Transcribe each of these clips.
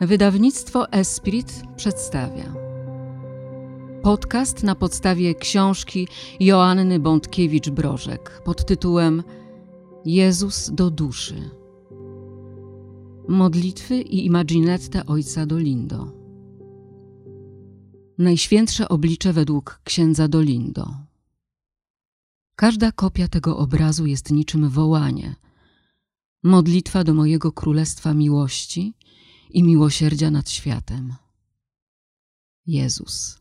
Wydawnictwo Esprit przedstawia podcast na podstawie książki Joanny Bątkiewicz-Brożek pod tytułem Jezus do duszy. Modlitwy i imaginette ojca Dolindo. Najświętsze oblicze według księdza Dolindo. Każda kopia tego obrazu jest niczym wołanie. Modlitwa do mojego królestwa miłości i miłosierdzia nad światem. Jezus.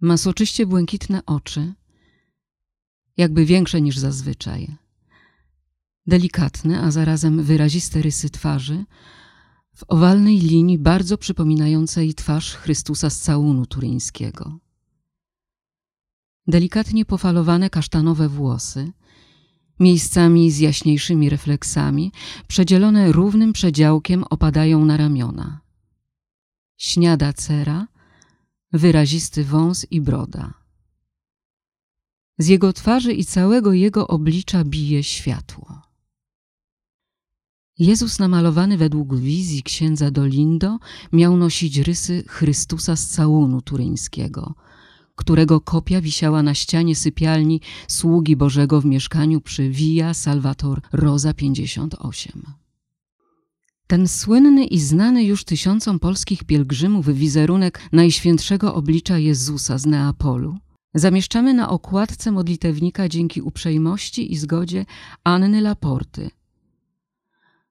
Ma soczyście błękitne oczy, jakby większe niż zazwyczaj. Delikatne, a zarazem wyraziste rysy twarzy, w owalnej linii bardzo przypominającej twarz Chrystusa z całunu turyńskiego. Delikatnie pofalowane kasztanowe włosy, miejscami z jaśniejszymi refleksami, przedzielone równym przedziałkiem opadają na ramiona. Śniada cera, wyrazisty wąs i broda. Z jego twarzy i całego jego oblicza bije światło. Jezus namalowany według wizji księdza Dolindo miał nosić rysy Chrystusa z całunu turyńskiego, którego kopia wisiała na ścianie sypialni sługi Bożego w mieszkaniu przy Via Salvator Rosa 58. Ten słynny i znany już tysiącom polskich pielgrzymów wizerunek Najświętszego Oblicza Jezusa z Neapolu zamieszczamy na okładce modlitewnika dzięki uprzejmości i zgodzie Anny Laporty,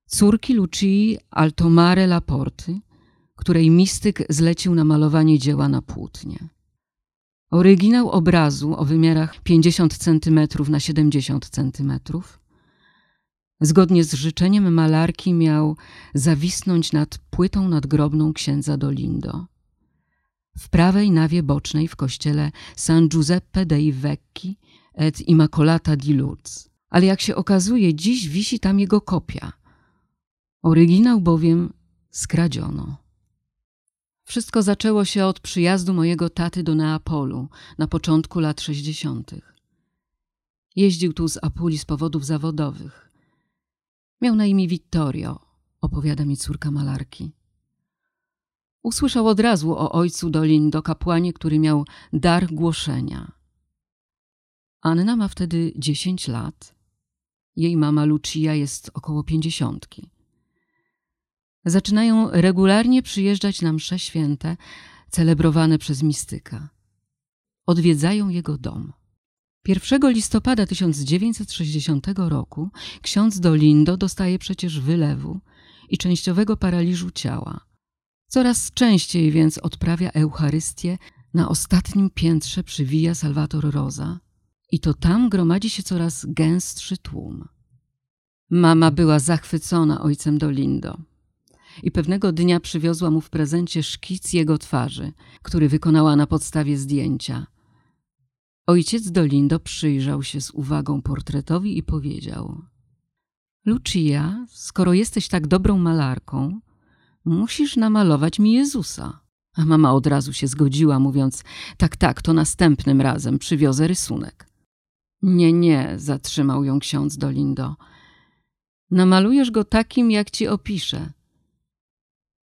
córki Lucii Altomare Laporty, której mistyk zlecił namalowanie dzieła na płótnie. Oryginał obrazu o wymiarach 50 cm na 70 cm zgodnie z życzeniem malarki miał zawisnąć nad płytą nadgrobną księdza Dolindo. W prawej nawie bocznej w kościele San Giuseppe dei Vecchi et Immacolata di Lourdes. Ale jak się okazuje, dziś wisi tam jego kopia. Oryginał bowiem skradziono. Wszystko zaczęło się od przyjazdu mojego taty do Neapolu na początku lat sześćdziesiątych. Jeździł tu z Apuli z powodów zawodowych. Miał na imię Vittorio, opowiada mi córka malarki. Usłyszał od razu o ojcu Dolindo, kapłanie, który miał dar głoszenia. Anna ma wtedy dziesięć lat. Jej mama Lucia jest około pięćdziesiątki. Zaczynają regularnie przyjeżdżać na msze święte, celebrowane przez mistyka. Odwiedzają jego dom. 1 listopada 1960 roku ksiądz Dolindo dostaje przecież wylewu i częściowego paraliżu ciała. Coraz częściej więc odprawia Eucharystię na ostatnim piętrze przy Via Salvator Rosa i to tam gromadzi się coraz gęstszy tłum. Mama była zachwycona ojcem Dolindo i pewnego dnia przywiozła mu w prezencie szkic jego twarzy, który wykonała na podstawie zdjęcia – Ojciec Dolindo przyjrzał się z uwagą portretowi i powiedział: Lucia, skoro jesteś tak dobrą malarką, musisz namalować mi Jezusa. A mama od razu się zgodziła, mówiąc: Tak, tak, to następnym razem przywiozę rysunek. Nie, nie, zatrzymał ją ksiądz Dolindo. Namalujesz go takim, jak ci opiszę.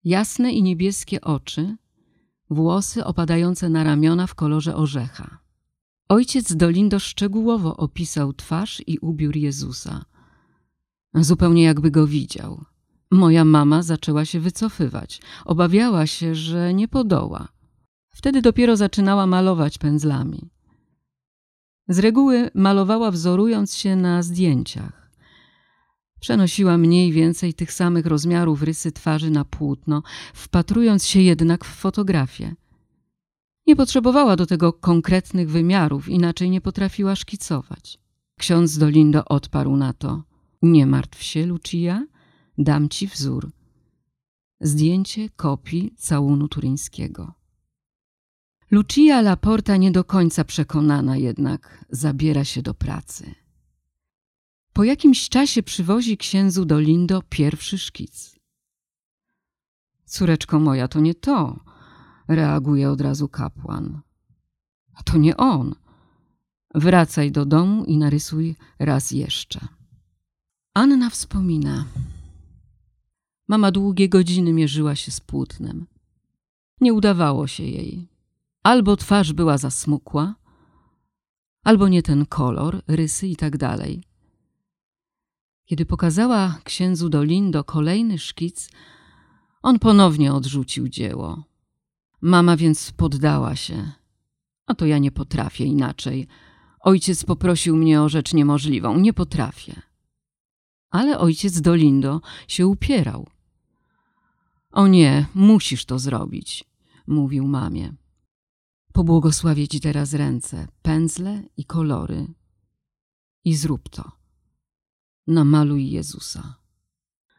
Jasne i niebieskie oczy, włosy opadające na ramiona w kolorze orzecha. Ojciec Dolindo szczegółowo opisał twarz i ubiór Jezusa. Zupełnie jakby go widział. Moja mama zaczęła się wycofywać. Obawiała się, że nie podoła. Wtedy dopiero zaczynała malować pędzlami. Z reguły malowała wzorując się na zdjęciach. Przenosiła mniej więcej tych samych rozmiarów rysy twarzy na płótno, wpatrując się jednak w fotografię. Nie potrzebowała do tego konkretnych wymiarów, inaczej nie potrafiła szkicować. Ksiądz Dolindo odparł na to: Nie martw się, Lucia, dam ci wzór. Zdjęcie kopii całunu turyńskiego. Lucia Laporta nie do końca przekonana jednak zabiera się do pracy. Po jakimś czasie przywozi księdzu Dolindo pierwszy szkic. Córeczko moja, to nie to reaguje od razu kapłan. To nie on. Wracaj do domu i narysuj raz jeszcze. Anna wspomina. Mama długie godziny mierzyła się z płótnem. Nie udawało się jej. Albo twarz była zasmukła, albo nie ten kolor, rysy i tak dalej. Kiedy pokazała księdzu Dolindo kolejny szkic, on ponownie odrzucił dzieło. Mama więc poddała się. A to ja nie potrafię inaczej. Ojciec poprosił mnie o rzecz niemożliwą. Nie potrafię. Ale ojciec Dolindo się upierał. O nie, musisz to zrobić, mówił mamie. Pobłogosławię ci teraz ręce, pędzle i kolory. I zrób to. Namaluj Jezusa.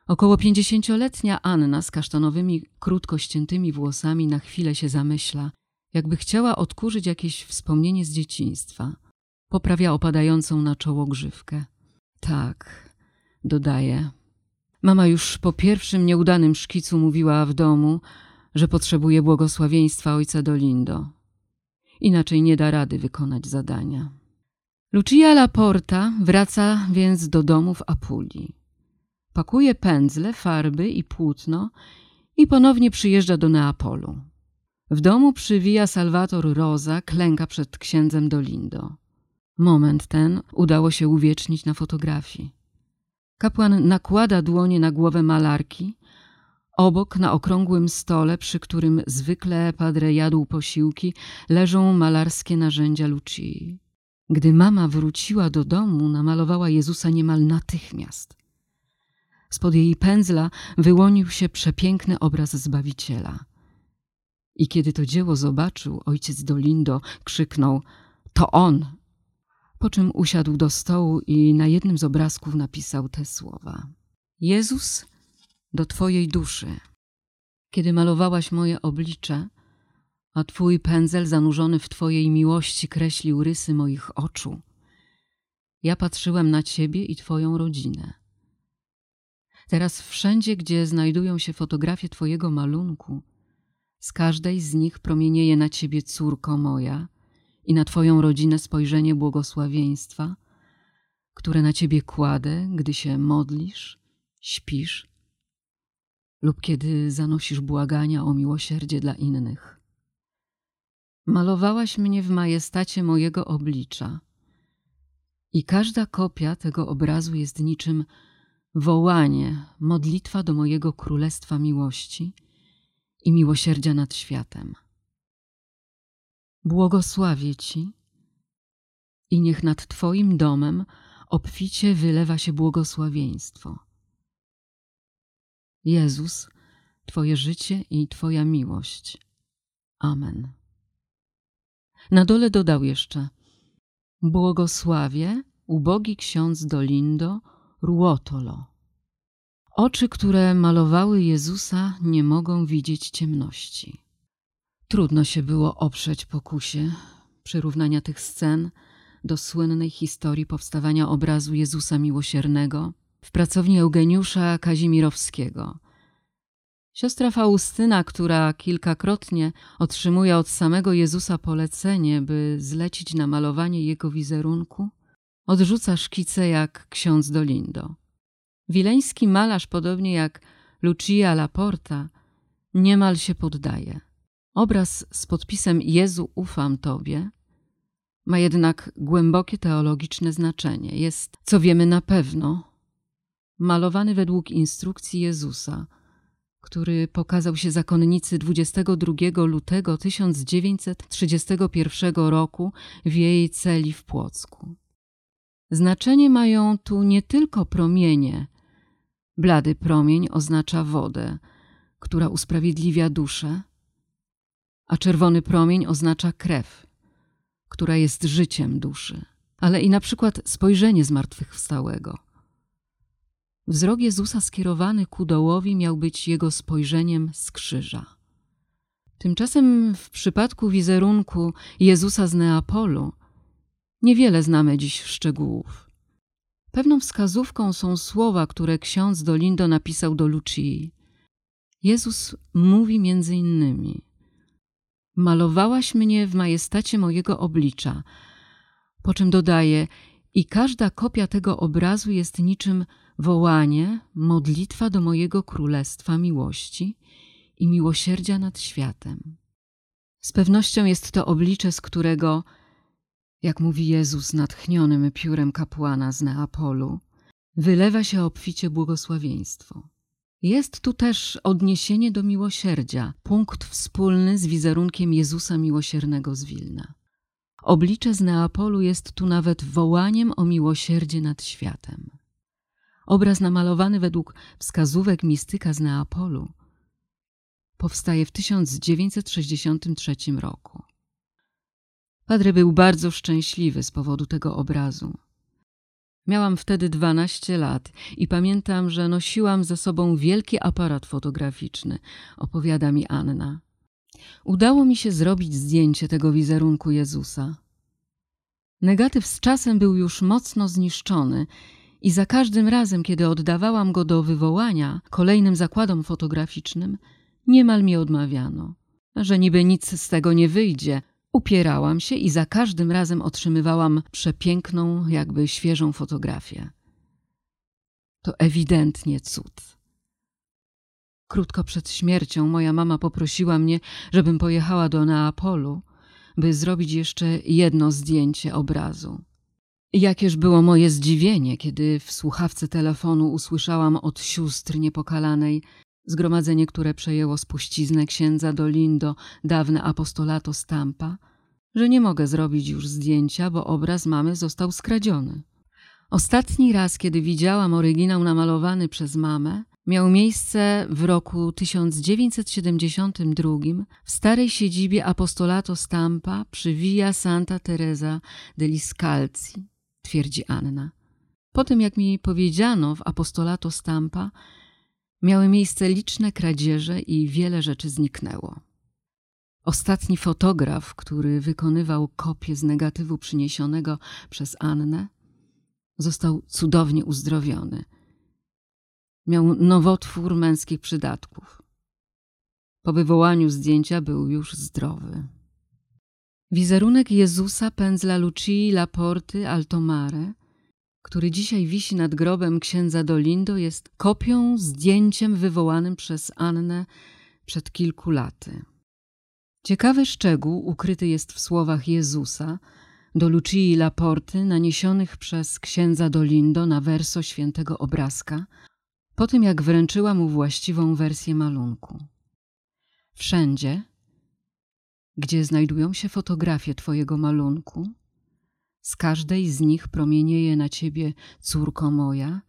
Około pięćdziesięcioletnia Anna z kasztanowymi, krótko ściętymi włosami na chwilę się zamyśla, jakby chciała odkurzyć jakieś wspomnienie z dzieciństwa. Poprawia opadającą na czoło grzywkę. Tak, dodaje. Mama już po pierwszym nieudanym szkicu mówiła w domu, że potrzebuje błogosławieństwa ojca Dolindo. Inaczej nie da rady wykonać zadania. Lucia Laporta wraca więc do domu w Apulii. Pakuje pędzle, farby i płótno i ponownie przyjeżdża do Neapolu. W domu przywija Salvator Rosa, klęka przed księdzem Dolindo. Moment ten udało się uwiecznić na fotografii. Kapłan nakłada dłonie na głowę malarki. Obok, na okrągłym stole, przy którym zwykle padre jadł posiłki, leżą malarskie narzędzia Lucii. Gdy mama wróciła do domu, namalowała Jezusa niemal natychmiast. Spod jej pędzla wyłonił się przepiękny obraz Zbawiciela. I kiedy to dzieło zobaczył, ojciec Dolindo krzyknął: To on! Po czym usiadł do stołu i na jednym z obrazków napisał te słowa: Jezus do Twojej duszy. Kiedy malowałaś moje oblicze, a Twój pędzel zanurzony w Twojej miłości kreślił rysy moich oczu, ja patrzyłem na Ciebie i Twoją rodzinę. Teraz wszędzie, gdzie znajdują się fotografie Twojego malunku, z każdej z nich promienieje na Ciebie córko moja i na Twoją rodzinę spojrzenie błogosławieństwa, które na Ciebie kładę, gdy się modlisz, śpisz lub kiedy zanosisz błagania o miłosierdzie dla innych. Malowałaś mnie w majestacie mojego oblicza i każda kopia tego obrazu jest niczym wołanie, modlitwa do mojego królestwa miłości i miłosierdzia nad światem. Błogosławię Ci i niech nad Twoim domem obficie wylewa się błogosławieństwo. Jezus, Twoje życie i Twoja miłość. Amen. Na dole dodał jeszcze: Błogosławie ubogi ksiądz Dolindo Ruotolo. Oczy, które malowały Jezusa, nie mogą widzieć ciemności. Trudno się było oprzeć pokusie przyrównania tych scen do słynnej historii powstawania obrazu Jezusa Miłosiernego w pracowni Eugeniusza Kazimirowskiego. Siostra Faustyna, która kilkakrotnie otrzymuje od samego Jezusa polecenie, by zlecić na malowanie jego wizerunku, odrzuca szkice jak ksiądz Dolindo. Wileński malarz, podobnie jak Lucia Laporta, niemal się poddaje. Obraz z podpisem Jezu ufam Tobie ma jednak głębokie teologiczne znaczenie. Jest, co wiemy na pewno, malowany według instrukcji Jezusa, który pokazał się zakonnicy 22 lutego 1931 roku w jej celi w Płocku. Znaczenie mają tu nie tylko promienie. Blady promień oznacza wodę, która usprawiedliwia duszę, a czerwony promień oznacza krew, która jest życiem duszy, ale i na przykład spojrzenie zmartwychwstałego. Wzrok Jezusa skierowany ku dołowi miał być jego spojrzeniem z krzyża. Tymczasem w przypadku wizerunku Jezusa z Neapolu Niewiele znamy dziś szczegółów. Pewną wskazówką są słowa, które ksiądz Dolindo napisał do Lucii. Jezus mówi między innymi: Malowałaś mnie w majestacie mojego oblicza, po czym dodaje: I każda kopia tego obrazu jest niczym wołanie, modlitwa do mojego królestwa miłości i miłosierdzia nad światem. Z pewnością jest to oblicze, z którego, jak mówi Jezus natchnionym piórem kapłana z Neapolu, wylewa się obficie błogosławieństwo. Jest tu też odniesienie do miłosierdzia, punkt wspólny z wizerunkiem Jezusa Miłosiernego z Wilna. Oblicze z Neapolu jest tu nawet wołaniem o miłosierdzie nad światem. Obraz namalowany według wskazówek mistyka z Neapolu powstaje w 1963 roku. Padre był bardzo szczęśliwy z powodu tego obrazu. Miałam wtedy 12 lat i pamiętam, że nosiłam ze sobą wielki aparat fotograficzny, opowiada mi Anna. Udało mi się zrobić zdjęcie tego wizerunku Jezusa. Negatyw z czasem był już mocno zniszczony i za każdym razem, kiedy oddawałam go do wywołania kolejnym zakładom fotograficznym, niemal mi odmawiano, że niby nic z tego nie wyjdzie. Upierałam się i za każdym razem otrzymywałam przepiękną, jakby świeżą fotografię. To ewidentnie cud. Krótko przed śmiercią moja mama poprosiła mnie, żebym pojechała do Neapolu, by zrobić jeszcze jedno zdjęcie obrazu. Jakież było moje zdziwienie, kiedy w słuchawce telefonu usłyszałam od sióstr niepokalanej zgromadzenie, które przejęło spuściznę księdza Dolindo, dawne apostolato Stampa, że nie mogę zrobić już zdjęcia, bo obraz mamy został skradziony. Ostatni raz, kiedy widziałam oryginał namalowany przez mamę, miał miejsce w roku 1972 w starej siedzibie apostolato Stampa przy Via Santa Teresa degli Scalzi, twierdzi Anna. Po tym, jak mi powiedziano w apostolato Stampa, miały miejsce liczne kradzieże i wiele rzeczy zniknęło. Ostatni fotograf, który wykonywał kopię z negatywu przyniesionego przez Annę, został cudownie uzdrowiony. Miał nowotwór męskich przydatków. Po wywołaniu zdjęcia był już zdrowy. Wizerunek Jezusa pędzla Lucii Laporty Altomare który dzisiaj wisi nad grobem księdza Dolindo, jest kopią, zdjęciem wywołanym przez Annę przed kilku laty. Ciekawy szczegół ukryty jest w słowach Jezusa do Lucii Laporty naniesionych przez księdza Dolindo na werso świętego obrazka, po tym jak wręczyła mu właściwą wersję malunku. Wszędzie, gdzie znajdują się fotografie twojego malunku, z każdej z nich promienieje na ciebie, córko moja,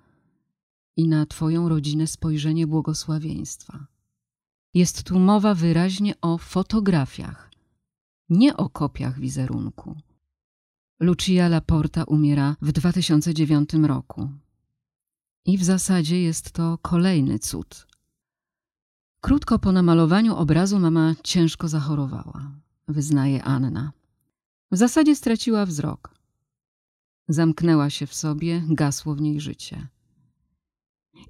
i na twoją rodzinę spojrzenie błogosławieństwa. Jest tu mowa wyraźnie o fotografiach, nie o kopiach wizerunku. Lucia Laporta umiera w 2009 roku. I w zasadzie jest to kolejny cud. Krótko po namalowaniu obrazu mama ciężko zachorowała, wyznaje Anna. W zasadzie straciła wzrok. Zamknęła się w sobie, gasło w niej życie.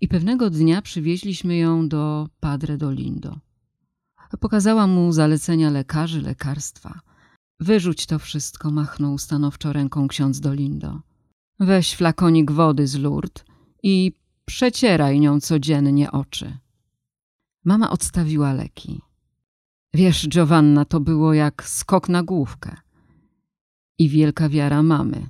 I pewnego dnia przywieźliśmy ją do Padre Dolindo. Pokazała mu zalecenia lekarzy, lekarstwa. Wyrzuć to wszystko, machnął stanowczo ręką ksiądz Dolindo. Weź flakonik wody z Lourdes i przecieraj nią codziennie oczy. Mama odstawiła leki. Wiesz, Giovanna, to było jak skok na główkę. I wielka wiara mamy.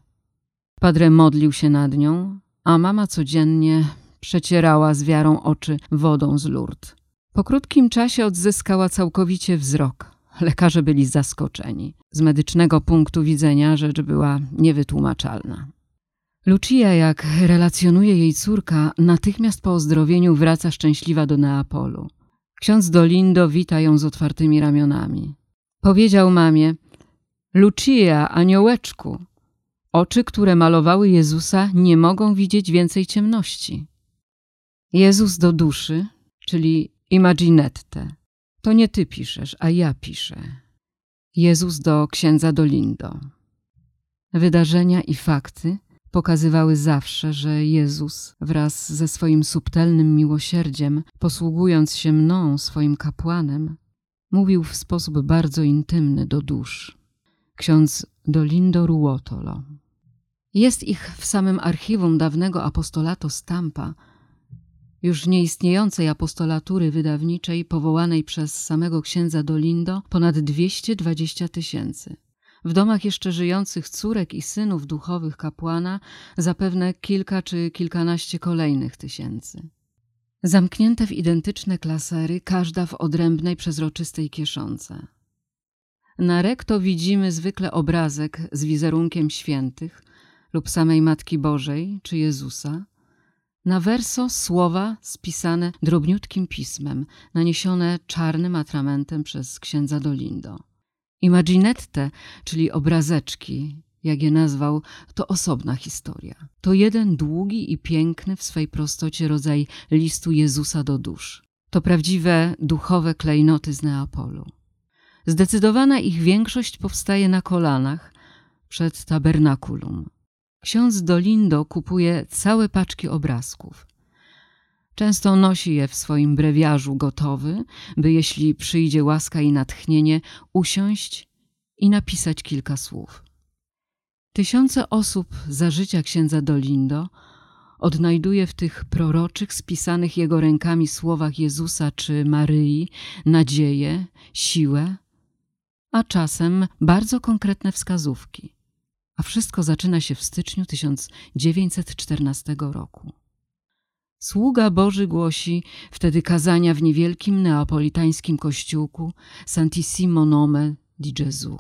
Padre modlił się nad nią, a mama codziennie przecierała z wiarą oczy wodą z Lourdes. Po krótkim czasie odzyskała całkowicie wzrok. Lekarze byli zaskoczeni. Z medycznego punktu widzenia rzecz była niewytłumaczalna. Lucia, jak relacjonuje jej córka, natychmiast po ozdrowieniu wraca szczęśliwa do Neapolu. Ksiądz Dolindo wita ją z otwartymi ramionami. Powiedział mamie: Lucia, aniołeczku, Oczy, które malowały Jezusa, nie mogą widzieć więcej ciemności. Jezus do duszy, czyli imaginette. To nie ty piszesz, a ja piszę. Jezus do księdza Dolindo. Wydarzenia i fakty pokazywały zawsze, że Jezus wraz ze swoim subtelnym miłosierdziem, posługując się mną, swoim kapłanem, mówił w sposób bardzo intymny do dusz. Ksiądz Dolindo Ruotolo. Jest ich w samym archiwum dawnego apostolato Stampa, już nieistniejącej apostolatury wydawniczej powołanej przez samego księdza Dolindo ponad 220 tysięcy. W domach jeszcze żyjących córek i synów duchowych kapłana zapewne kilka czy kilkanaście kolejnych tysięcy. Zamknięte w identyczne klasery, każda w odrębnej, przezroczystej kieszonce. Na rekto widzimy zwykle obrazek z wizerunkiem świętych lub samej Matki Bożej czy Jezusa. Na verso słowa spisane drobniutkim pismem, naniesione czarnym atramentem przez księdza Dolindo. Imaginette, czyli obrazeczki, jak je nazwał, to osobna historia. To jeden długi i piękny w swej prostocie rodzaj listu Jezusa do dusz. To prawdziwe duchowe klejnoty z Neapolu. Zdecydowana ich większość powstaje na kolanach przed tabernakulum. Ksiądz Dolindo kupuje całe paczki obrazków. Często nosi je w swoim brewiarzu gotowy, by jeśli przyjdzie łaska i natchnienie, usiąść i napisać kilka słów. Tysiące osób za życia księdza Dolindo odnajduje w tych proroczych, spisanych jego rękami słowach Jezusa czy Maryi nadzieję, siłę, a czasem bardzo konkretne wskazówki. A wszystko zaczyna się w styczniu 1914 roku. Sługa Boży głosi wtedy kazania w niewielkim neapolitańskim kościółku Santissimo Nome di Gesù.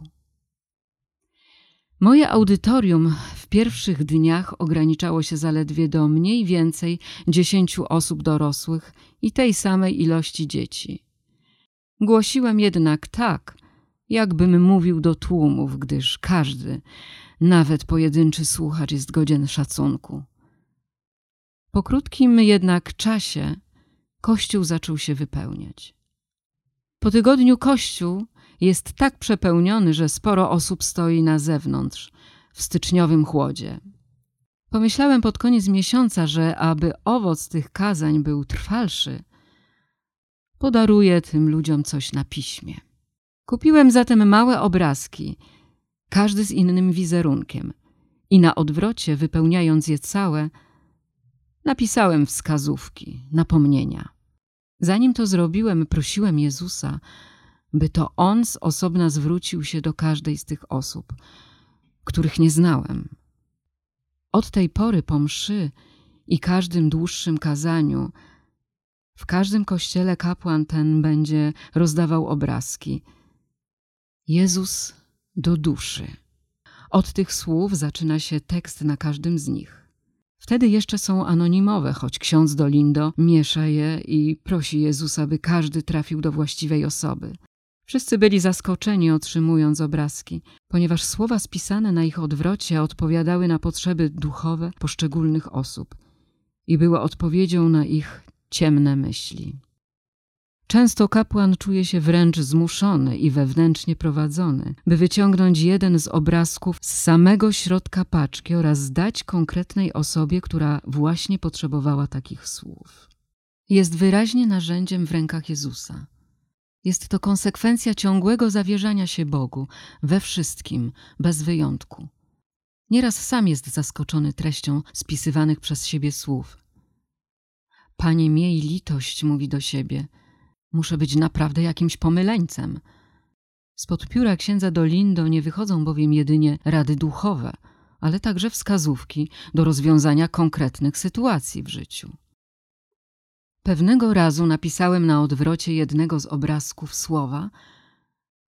Moje audytorium w pierwszych dniach ograniczało się zaledwie do mniej więcej dziesięciu osób dorosłych i tej samej ilości dzieci. Głosiłem jednak tak, jakbym mówił do tłumów, gdyż każdy, nawet pojedynczy słuchacz jest godzien szacunku. Po krótkim jednak czasie kościół zaczął się wypełniać. Po tygodniu kościół jest tak przepełniony, że sporo osób stoi na zewnątrz, w styczniowym chłodzie. Pomyślałem pod koniec miesiąca, że aby owoc tych kazań był trwalszy, podaruję tym ludziom coś na piśmie. Kupiłem zatem małe obrazki, każdy z innym wizerunkiem, i na odwrocie, wypełniając je całe, napisałem wskazówki, napomnienia. Zanim to zrobiłem, prosiłem Jezusa, by to On z osobna zwrócił się do każdej z tych osób, których nie znałem. Od tej pory po mszy i każdym dłuższym kazaniu w każdym kościele kapłan ten będzie rozdawał obrazki. Jezus do duszy. Od tych słów zaczyna się tekst na każdym z nich. Wtedy jeszcze są anonimowe, choć ksiądz Dolindo miesza je i prosi Jezusa, by każdy trafił do właściwej osoby. Wszyscy byli zaskoczeni otrzymując obrazki, ponieważ słowa spisane na ich odwrocie odpowiadały na potrzeby duchowe poszczególnych osób i były odpowiedzią na ich ciemne myśli. Często kapłan czuje się wręcz zmuszony i wewnętrznie prowadzony, by wyciągnąć jeden z obrazków z samego środka paczki oraz dać konkretnej osobie, która właśnie potrzebowała takich słów. Jest wyraźnie narzędziem w rękach Jezusa. Jest to konsekwencja ciągłego zawierzania się Bogu we wszystkim, bez wyjątku. Nieraz sam jest zaskoczony treścią spisywanych przez siebie słów. Panie, miej litość, mówi do siebie. Muszę być naprawdę jakimś pomyleńcem. Spod pióra księdza Dolindo nie wychodzą bowiem jedynie rady duchowe, ale także wskazówki do rozwiązania konkretnych sytuacji w życiu. Pewnego razu napisałem na odwrocie jednego z obrazków słowa,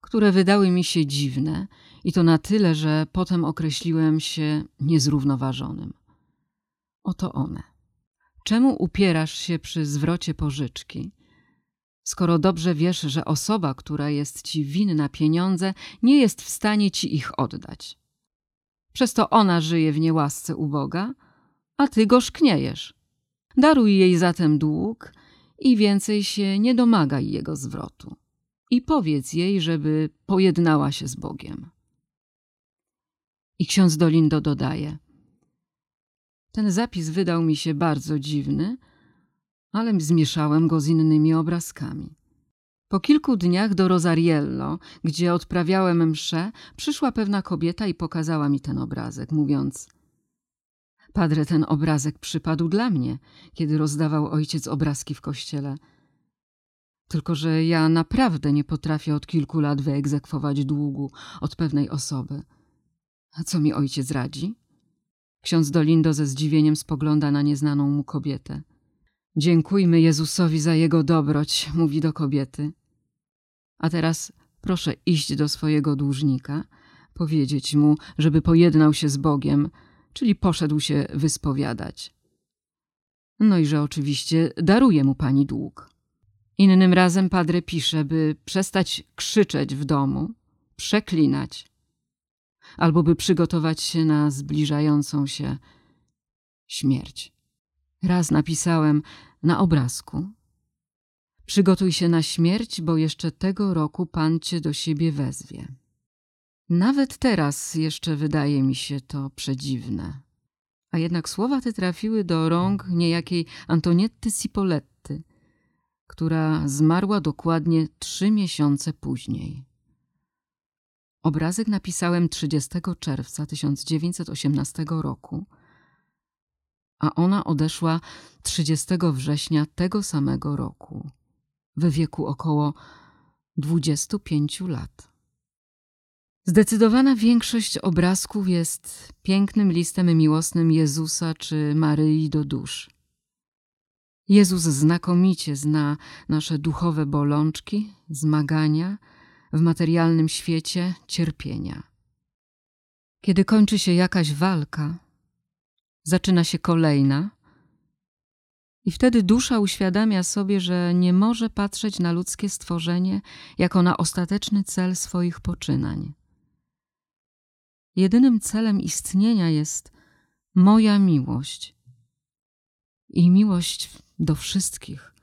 które wydały mi się dziwne i to na tyle, że potem określiłem się niezrównoważonym. Oto one. Czemu upierasz się przy zwrocie pożyczki, skoro dobrze wiesz, że osoba, która jest ci winna pieniądze, nie jest w stanie ci ich oddać? Przez to ona żyje w niełasce u Boga, a ty gorzkniejesz. Daruj jej zatem dług i więcej się nie domagaj jego zwrotu. I powiedz jej, żeby pojednała się z Bogiem. I ksiądz Dolindo dodaje: Ten zapis wydał mi się bardzo dziwny, ale zmieszałem go z innymi obrazkami. Po kilku dniach do Rosariello, gdzie odprawiałem mszę, przyszła pewna kobieta i pokazała mi ten obrazek, mówiąc: Padre, ten obrazek przypadł dla mnie, kiedy rozdawał ojciec obrazki w kościele. Tylko, że ja naprawdę nie potrafię od kilku lat wyegzekwować długu od pewnej osoby. A co mi ojciec radzi? Ksiądz Dolindo ze zdziwieniem spogląda na nieznaną mu kobietę. Dziękujmy Jezusowi za jego dobroć, mówi do kobiety. A teraz proszę iść do swojego dłużnika, powiedzieć mu, żeby pojednał się z Bogiem, czyli poszedł się wyspowiadać. No i że oczywiście daruje mu pani dług. Innym razem padre pisze, by przestać krzyczeć w domu, przeklinać, albo by przygotować się na zbliżającą się śmierć. Raz napisałem na obrazku: Przygotuj się na śmierć, bo jeszcze tego roku Pan cię do siebie wezwie. Nawet teraz jeszcze wydaje mi się to przedziwne. A jednak słowa te trafiły do rąk niejakiej Antonietty Cipoletty, która zmarła dokładnie trzy miesiące później. Obrazek napisałem 30 czerwca 1918 roku, a ona odeszła 30 września tego samego roku, w wieku około 25 lat. Zdecydowana większość obrazków jest pięknym listem miłosnym Jezusa czy Maryi do dusz. Jezus znakomicie zna nasze duchowe bolączki, zmagania w materialnym świecie, cierpienia. Kiedy kończy się jakaś walka, zaczyna się kolejna, i wtedy dusza uświadamia sobie, że nie może patrzeć na ludzkie stworzenie jako na ostateczny cel swoich poczynań. Jedynym celem istnienia jest moja miłość i miłość do wszystkich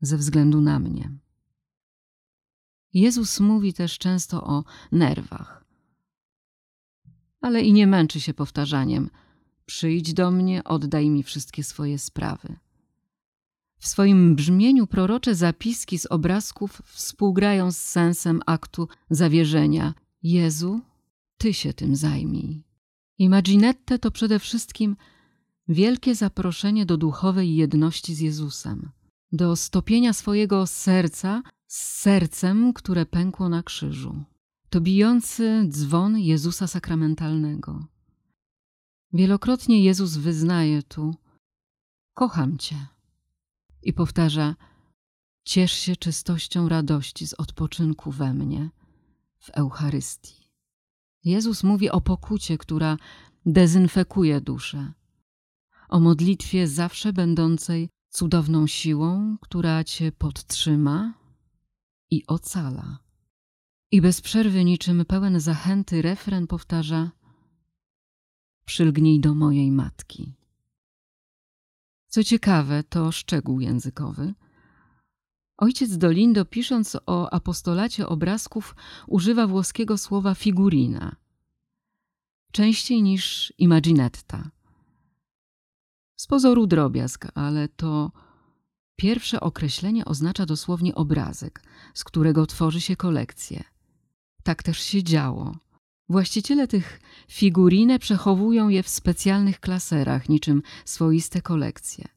ze względu na mnie. Jezus mówi też często o nerwach, ale i nie męczy się powtarzaniem: Przyjdź do mnie, oddaj mi wszystkie swoje sprawy. W swoim brzmieniu prorocze zapiski z obrazków współgrają z sensem aktu zawierzenia: Jezu, Ty się tym zajmij. Imaginette to przede wszystkim wielkie zaproszenie do duchowej jedności z Jezusem, do stopienia swojego serca z sercem, które pękło na krzyżu. To bijący dzwon Jezusa sakramentalnego. Wielokrotnie Jezus wyznaje tu: Kocham Cię. I powtarza: Ciesz się czystością radości z odpoczynku we mnie, w Eucharystii. Jezus mówi o pokucie, która dezynfekuje duszę, o modlitwie zawsze będącej cudowną siłą, która Cię podtrzyma i ocala. I bez przerwy, niczym pełen zachęty, refren powtarza: Przylgnij do mojej matki. Co ciekawe, to szczegół językowy. Ojciec Dolindo, pisząc o apostolacie obrazków, używa włoskiego słowa figurina, częściej niż imaginetta. Z pozoru drobiazg, ale to pierwsze określenie oznacza dosłownie obrazek, z którego tworzy się kolekcję. Tak też się działo. Właściciele tych figurine przechowują je w specjalnych klaserach, niczym swoiste kolekcje.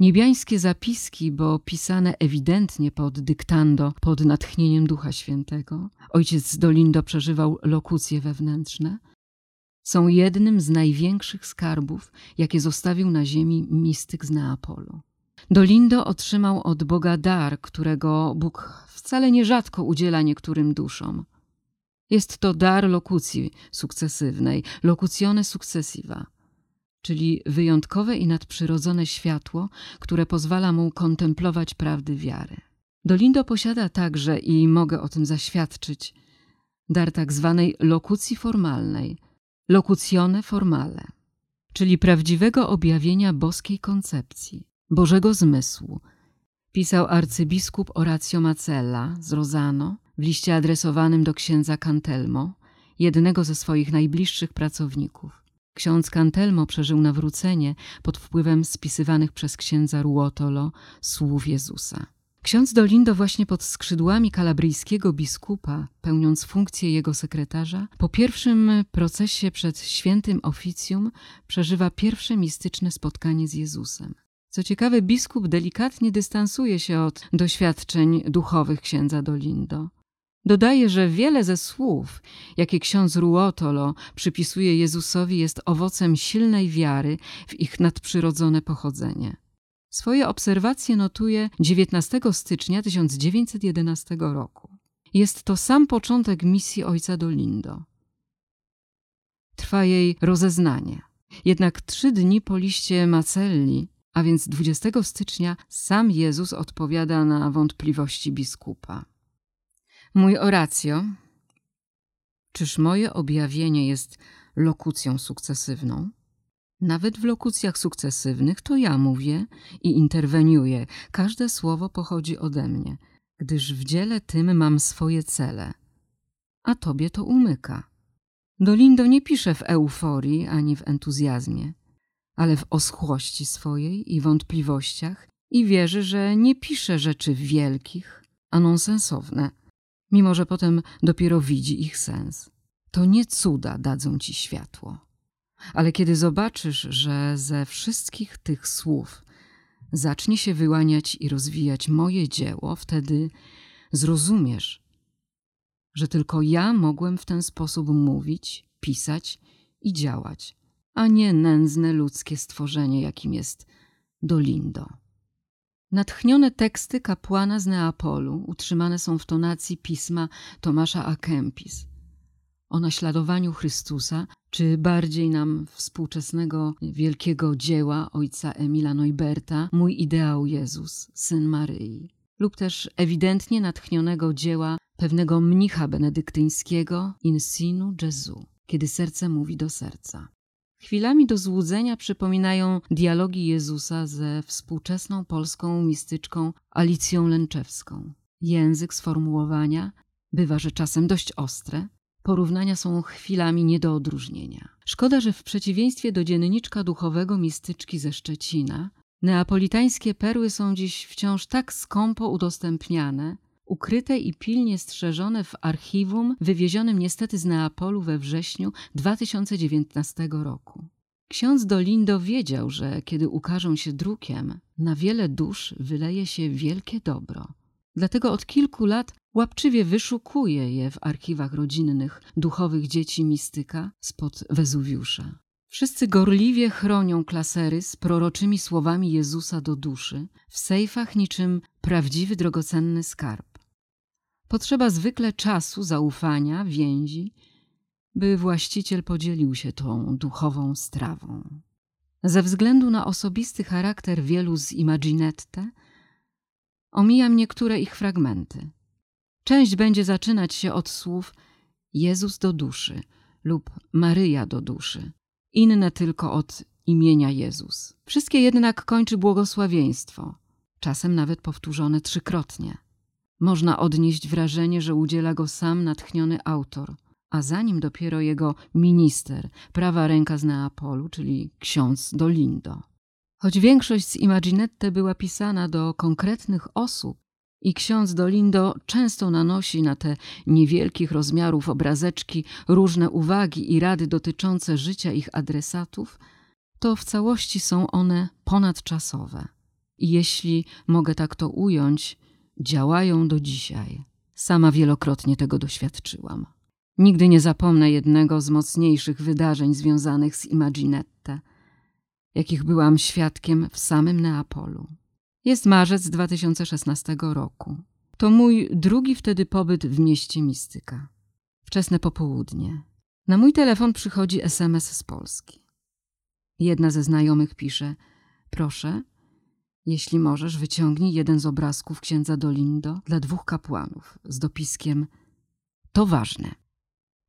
Niebiańskie zapiski, bo pisane ewidentnie pod dyktando, pod natchnieniem Ducha Świętego, ojciec Dolindo przeżywał lokucje wewnętrzne, są jednym z największych skarbów, jakie zostawił na ziemi mistyk z Neapolu. Dolindo otrzymał od Boga dar, którego Bóg wcale nierzadko udziela niektórym duszom. Jest to dar lokucji sukcesywnej, locuzione successiva, czyli wyjątkowe i nadprzyrodzone światło, które pozwala mu kontemplować prawdy wiary. Dolindo posiada także, i mogę o tym zaświadczyć, dar tak zwanej lokucji formalnej, locuzione formale, czyli prawdziwego objawienia boskiej koncepcji, Bożego zmysłu, pisał arcybiskup Orazio Macella z Rosano w liście adresowanym do księdza Cantelmo, jednego ze swoich najbliższych pracowników. Ksiądz Cantelmo przeżył nawrócenie pod wpływem spisywanych przez księdza Ruotolo słów Jezusa. Ksiądz Dolindo właśnie pod skrzydłami kalabryjskiego biskupa, pełniąc funkcję jego sekretarza, po pierwszym procesie przed świętym oficjum przeżywa pierwsze mistyczne spotkanie z Jezusem. Co ciekawe, biskup delikatnie dystansuje się od doświadczeń duchowych księdza Dolindo. Dodaje, że wiele ze słów, jakie ksiądz Ruotolo przypisuje Jezusowi, jest owocem silnej wiary w ich nadprzyrodzone pochodzenie. Swoje obserwacje notuje 19 stycznia 1911 roku. Jest to sam początek misji ojca Dolindo. Trwa jej rozeznanie. Jednak trzy dni po liście Macelli, a więc 20 stycznia, sam Jezus odpowiada na wątpliwości biskupa. Mój oracjo, czyż moje objawienie jest lokucją sukcesywną? Nawet w lokucjach sukcesywnych to ja mówię i interweniuję. Każde słowo pochodzi ode mnie, gdyż w dziele tym mam swoje cele, a tobie to umyka. Dolindo nie pisze w euforii ani w entuzjazmie, ale w oschłości swojej i wątpliwościach i wierzy, że nie pisze rzeczy wielkich, a nonsensowne, mimo że potem dopiero widzi ich sens. To nie cuda dadzą ci światło. Ale kiedy zobaczysz, że ze wszystkich tych słów zacznie się wyłaniać i rozwijać moje dzieło, wtedy zrozumiesz, że tylko ja mogłem w ten sposób mówić, pisać i działać, a nie nędzne ludzkie stworzenie, jakim jest Dolindo. Natchnione teksty kapłana z Neapolu utrzymane są w tonacji pisma Tomasza A. Kempis o naśladowaniu Chrystusa, czy bardziej nam współczesnego wielkiego dzieła ojca Emila Neuberta Mój ideał Jezus, Syn Maryi, lub też ewidentnie natchnionego dzieła pewnego mnicha benedyktyńskiego In sinu Jesu, kiedy serce mówi do serca. Chwilami do złudzenia przypominają dialogi Jezusa ze współczesną polską mistyczką Alicją Lęczewską. Język sformułowania bywa, że czasem dość ostre, Porównania są chwilami nie do odróżnienia. Szkoda, że w przeciwieństwie do dzienniczka duchowego mistyczki ze Szczecina, neapolitańskie perły są dziś wciąż tak skąpo udostępniane, ukryte i pilnie strzeżone w archiwum wywiezionym niestety z Neapolu we wrześniu 2019 roku. Ksiądz Dolindo wiedział, że kiedy ukażą się drukiem, na wiele dusz wyleje się wielkie dobro. Dlatego od kilku lat łapczywie wyszukuje je w archiwach rodzinnych duchowych dzieci mistyka spod Wezuwiusza. Wszyscy gorliwie chronią klasery z proroczymi słowami Jezusa do duszy, w sejfach niczym prawdziwy drogocenny skarb. Potrzeba zwykle czasu, zaufania, więzi, by właściciel podzielił się tą duchową strawą. Ze względu na osobisty charakter wielu z Imaginette, omijam niektóre ich fragmenty. Część będzie zaczynać się od słów Jezus do duszy lub Maryja do duszy, inne tylko od imienia Jezus. Wszystkie jednak kończy błogosławieństwo, czasem nawet powtórzone trzykrotnie. Można odnieść wrażenie, że udziela go sam natchniony autor, a za nim dopiero jego minister, prawa ręka z Neapolu, czyli ksiądz Dolindo. Choć większość z Imaginette była pisana do konkretnych osób i ksiądz Dolindo często nanosi na te niewielkich rozmiarów obrazeczki różne uwagi i rady dotyczące życia ich adresatów, to w całości są one ponadczasowe. I jeśli mogę tak to ująć, działają do dzisiaj. Sama wielokrotnie tego doświadczyłam. Nigdy nie zapomnę jednego z mocniejszych wydarzeń związanych z Imaginette – jakich byłam świadkiem w samym Neapolu. Jest marzec 2016 roku. To mój drugi wtedy pobyt w mieście Mistyka. Wczesne popołudnie. Na mój telefon przychodzi SMS z Polski. Jedna ze znajomych pisze: Proszę, jeśli możesz, wyciągnij jeden z obrazków księdza Dolindo dla dwóch kapłanów z dopiskiem: To ważne.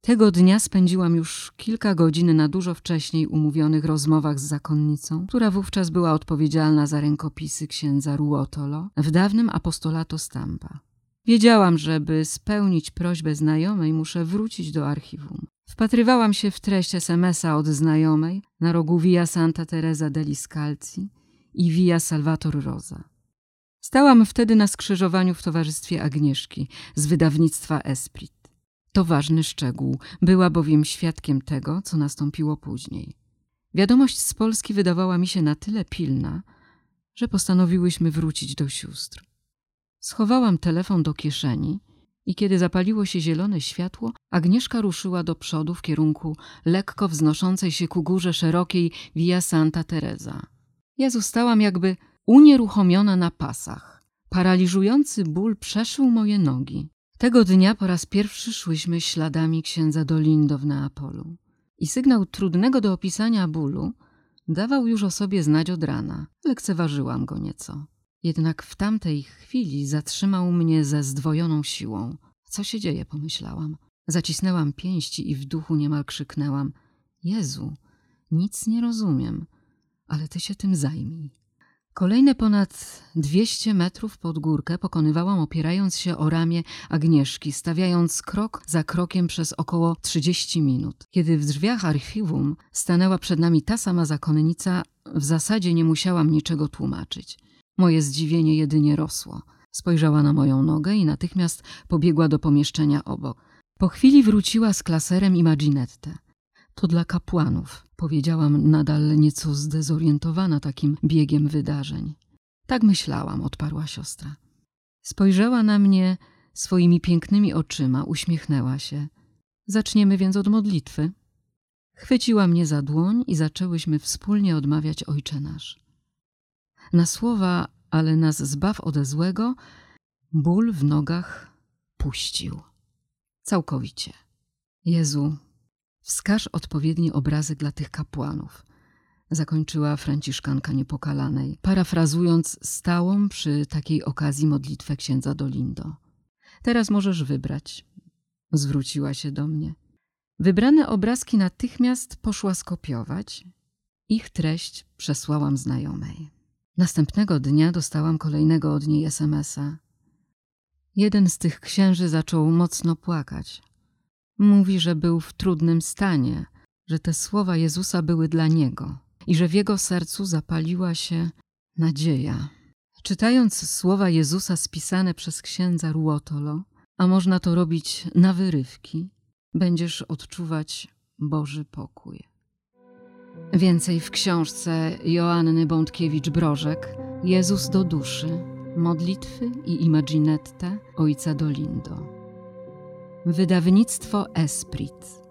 Tego dnia spędziłam już kilka godzin na dużo wcześniej umówionych rozmowach z zakonnicą, która wówczas była odpowiedzialna za rękopisy księdza Ruotolo w dawnym apostolato Stampa. Wiedziałam, że by spełnić prośbę znajomej, muszę wrócić do archiwum. Wpatrywałam się w treść SMS-a od znajomej na rogu Via Santa Teresa degli Scalzi i Via Salvator Rosa. Stałam wtedy na skrzyżowaniu w towarzystwie Agnieszki z wydawnictwa Esprit. To ważny szczegół, była bowiem świadkiem tego, co nastąpiło później. Wiadomość z Polski wydawała mi się na tyle pilna, że postanowiłyśmy wrócić do sióstr. Schowałam telefon do kieszeni i kiedy zapaliło się zielone światło, Agnieszka ruszyła do przodu w kierunku lekko wznoszącej się ku górze szerokiej Via Santa Teresa. Ja zostałam jakby unieruchomiona na pasach. Paraliżujący ból przeszył moje nogi. Tego dnia po raz pierwszy szłyśmy śladami księdza Dolindo w Neapolu. I sygnał trudnego do opisania bólu dawał już o sobie znać od rana. Lekceważyłam go nieco. Jednak w tamtej chwili zatrzymał mnie ze zdwojoną siłą. Co się dzieje, pomyślałam. Zacisnęłam pięści i w duchu niemal krzyknęłam: Jezu, nic nie rozumiem, ale ty się tym zajmij. Kolejne ponad 200 metrów pod górkę pokonywałam opierając się o ramię Agnieszki, stawiając krok za krokiem przez około 30 minut. Kiedy w drzwiach archiwum stanęła przed nami ta sama zakonnica, w zasadzie nie musiałam niczego tłumaczyć. Moje zdziwienie jedynie rosło. Spojrzała na moją nogę i natychmiast pobiegła do pomieszczenia obok. Po chwili wróciła z klaserem i Maginette. To dla kapłanów, powiedziałam nadal nieco zdezorientowana takim biegiem wydarzeń. Tak myślałam, odparła siostra. Spojrzała na mnie swoimi pięknymi oczyma, uśmiechnęła się. Zaczniemy więc od modlitwy. Chwyciła mnie za dłoń i zaczęłyśmy wspólnie odmawiać Ojcze Nasz. Na słowa, ale nas zbaw ode złego, ból w nogach puścił. Całkowicie. Jezu, wskaż odpowiedni obrazek dla tych kapłanów. Zakończyła Franciszkanka Niepokalanej, parafrazując stałą przy takiej okazji modlitwę księdza Dolindo. Teraz możesz wybrać. Zwróciła się do mnie. Wybrane obrazki natychmiast poszła skopiować. Ich treść przesłałam znajomej. Następnego dnia dostałam kolejnego od niej SMS-a. Jeden z tych księży zaczął mocno płakać. Mówi, że był w trudnym stanie, że te słowa Jezusa były dla niego i że w jego sercu zapaliła się nadzieja. Czytając słowa Jezusa spisane przez księdza Ruotolo, a można to robić na wyrywki, będziesz odczuwać Boży pokój. Więcej w książce Joanny Bątkiewicz-Brożek Jezus do duszy, modlitwy i imaginette ojca Dolindo. Wydawnictwo Esprit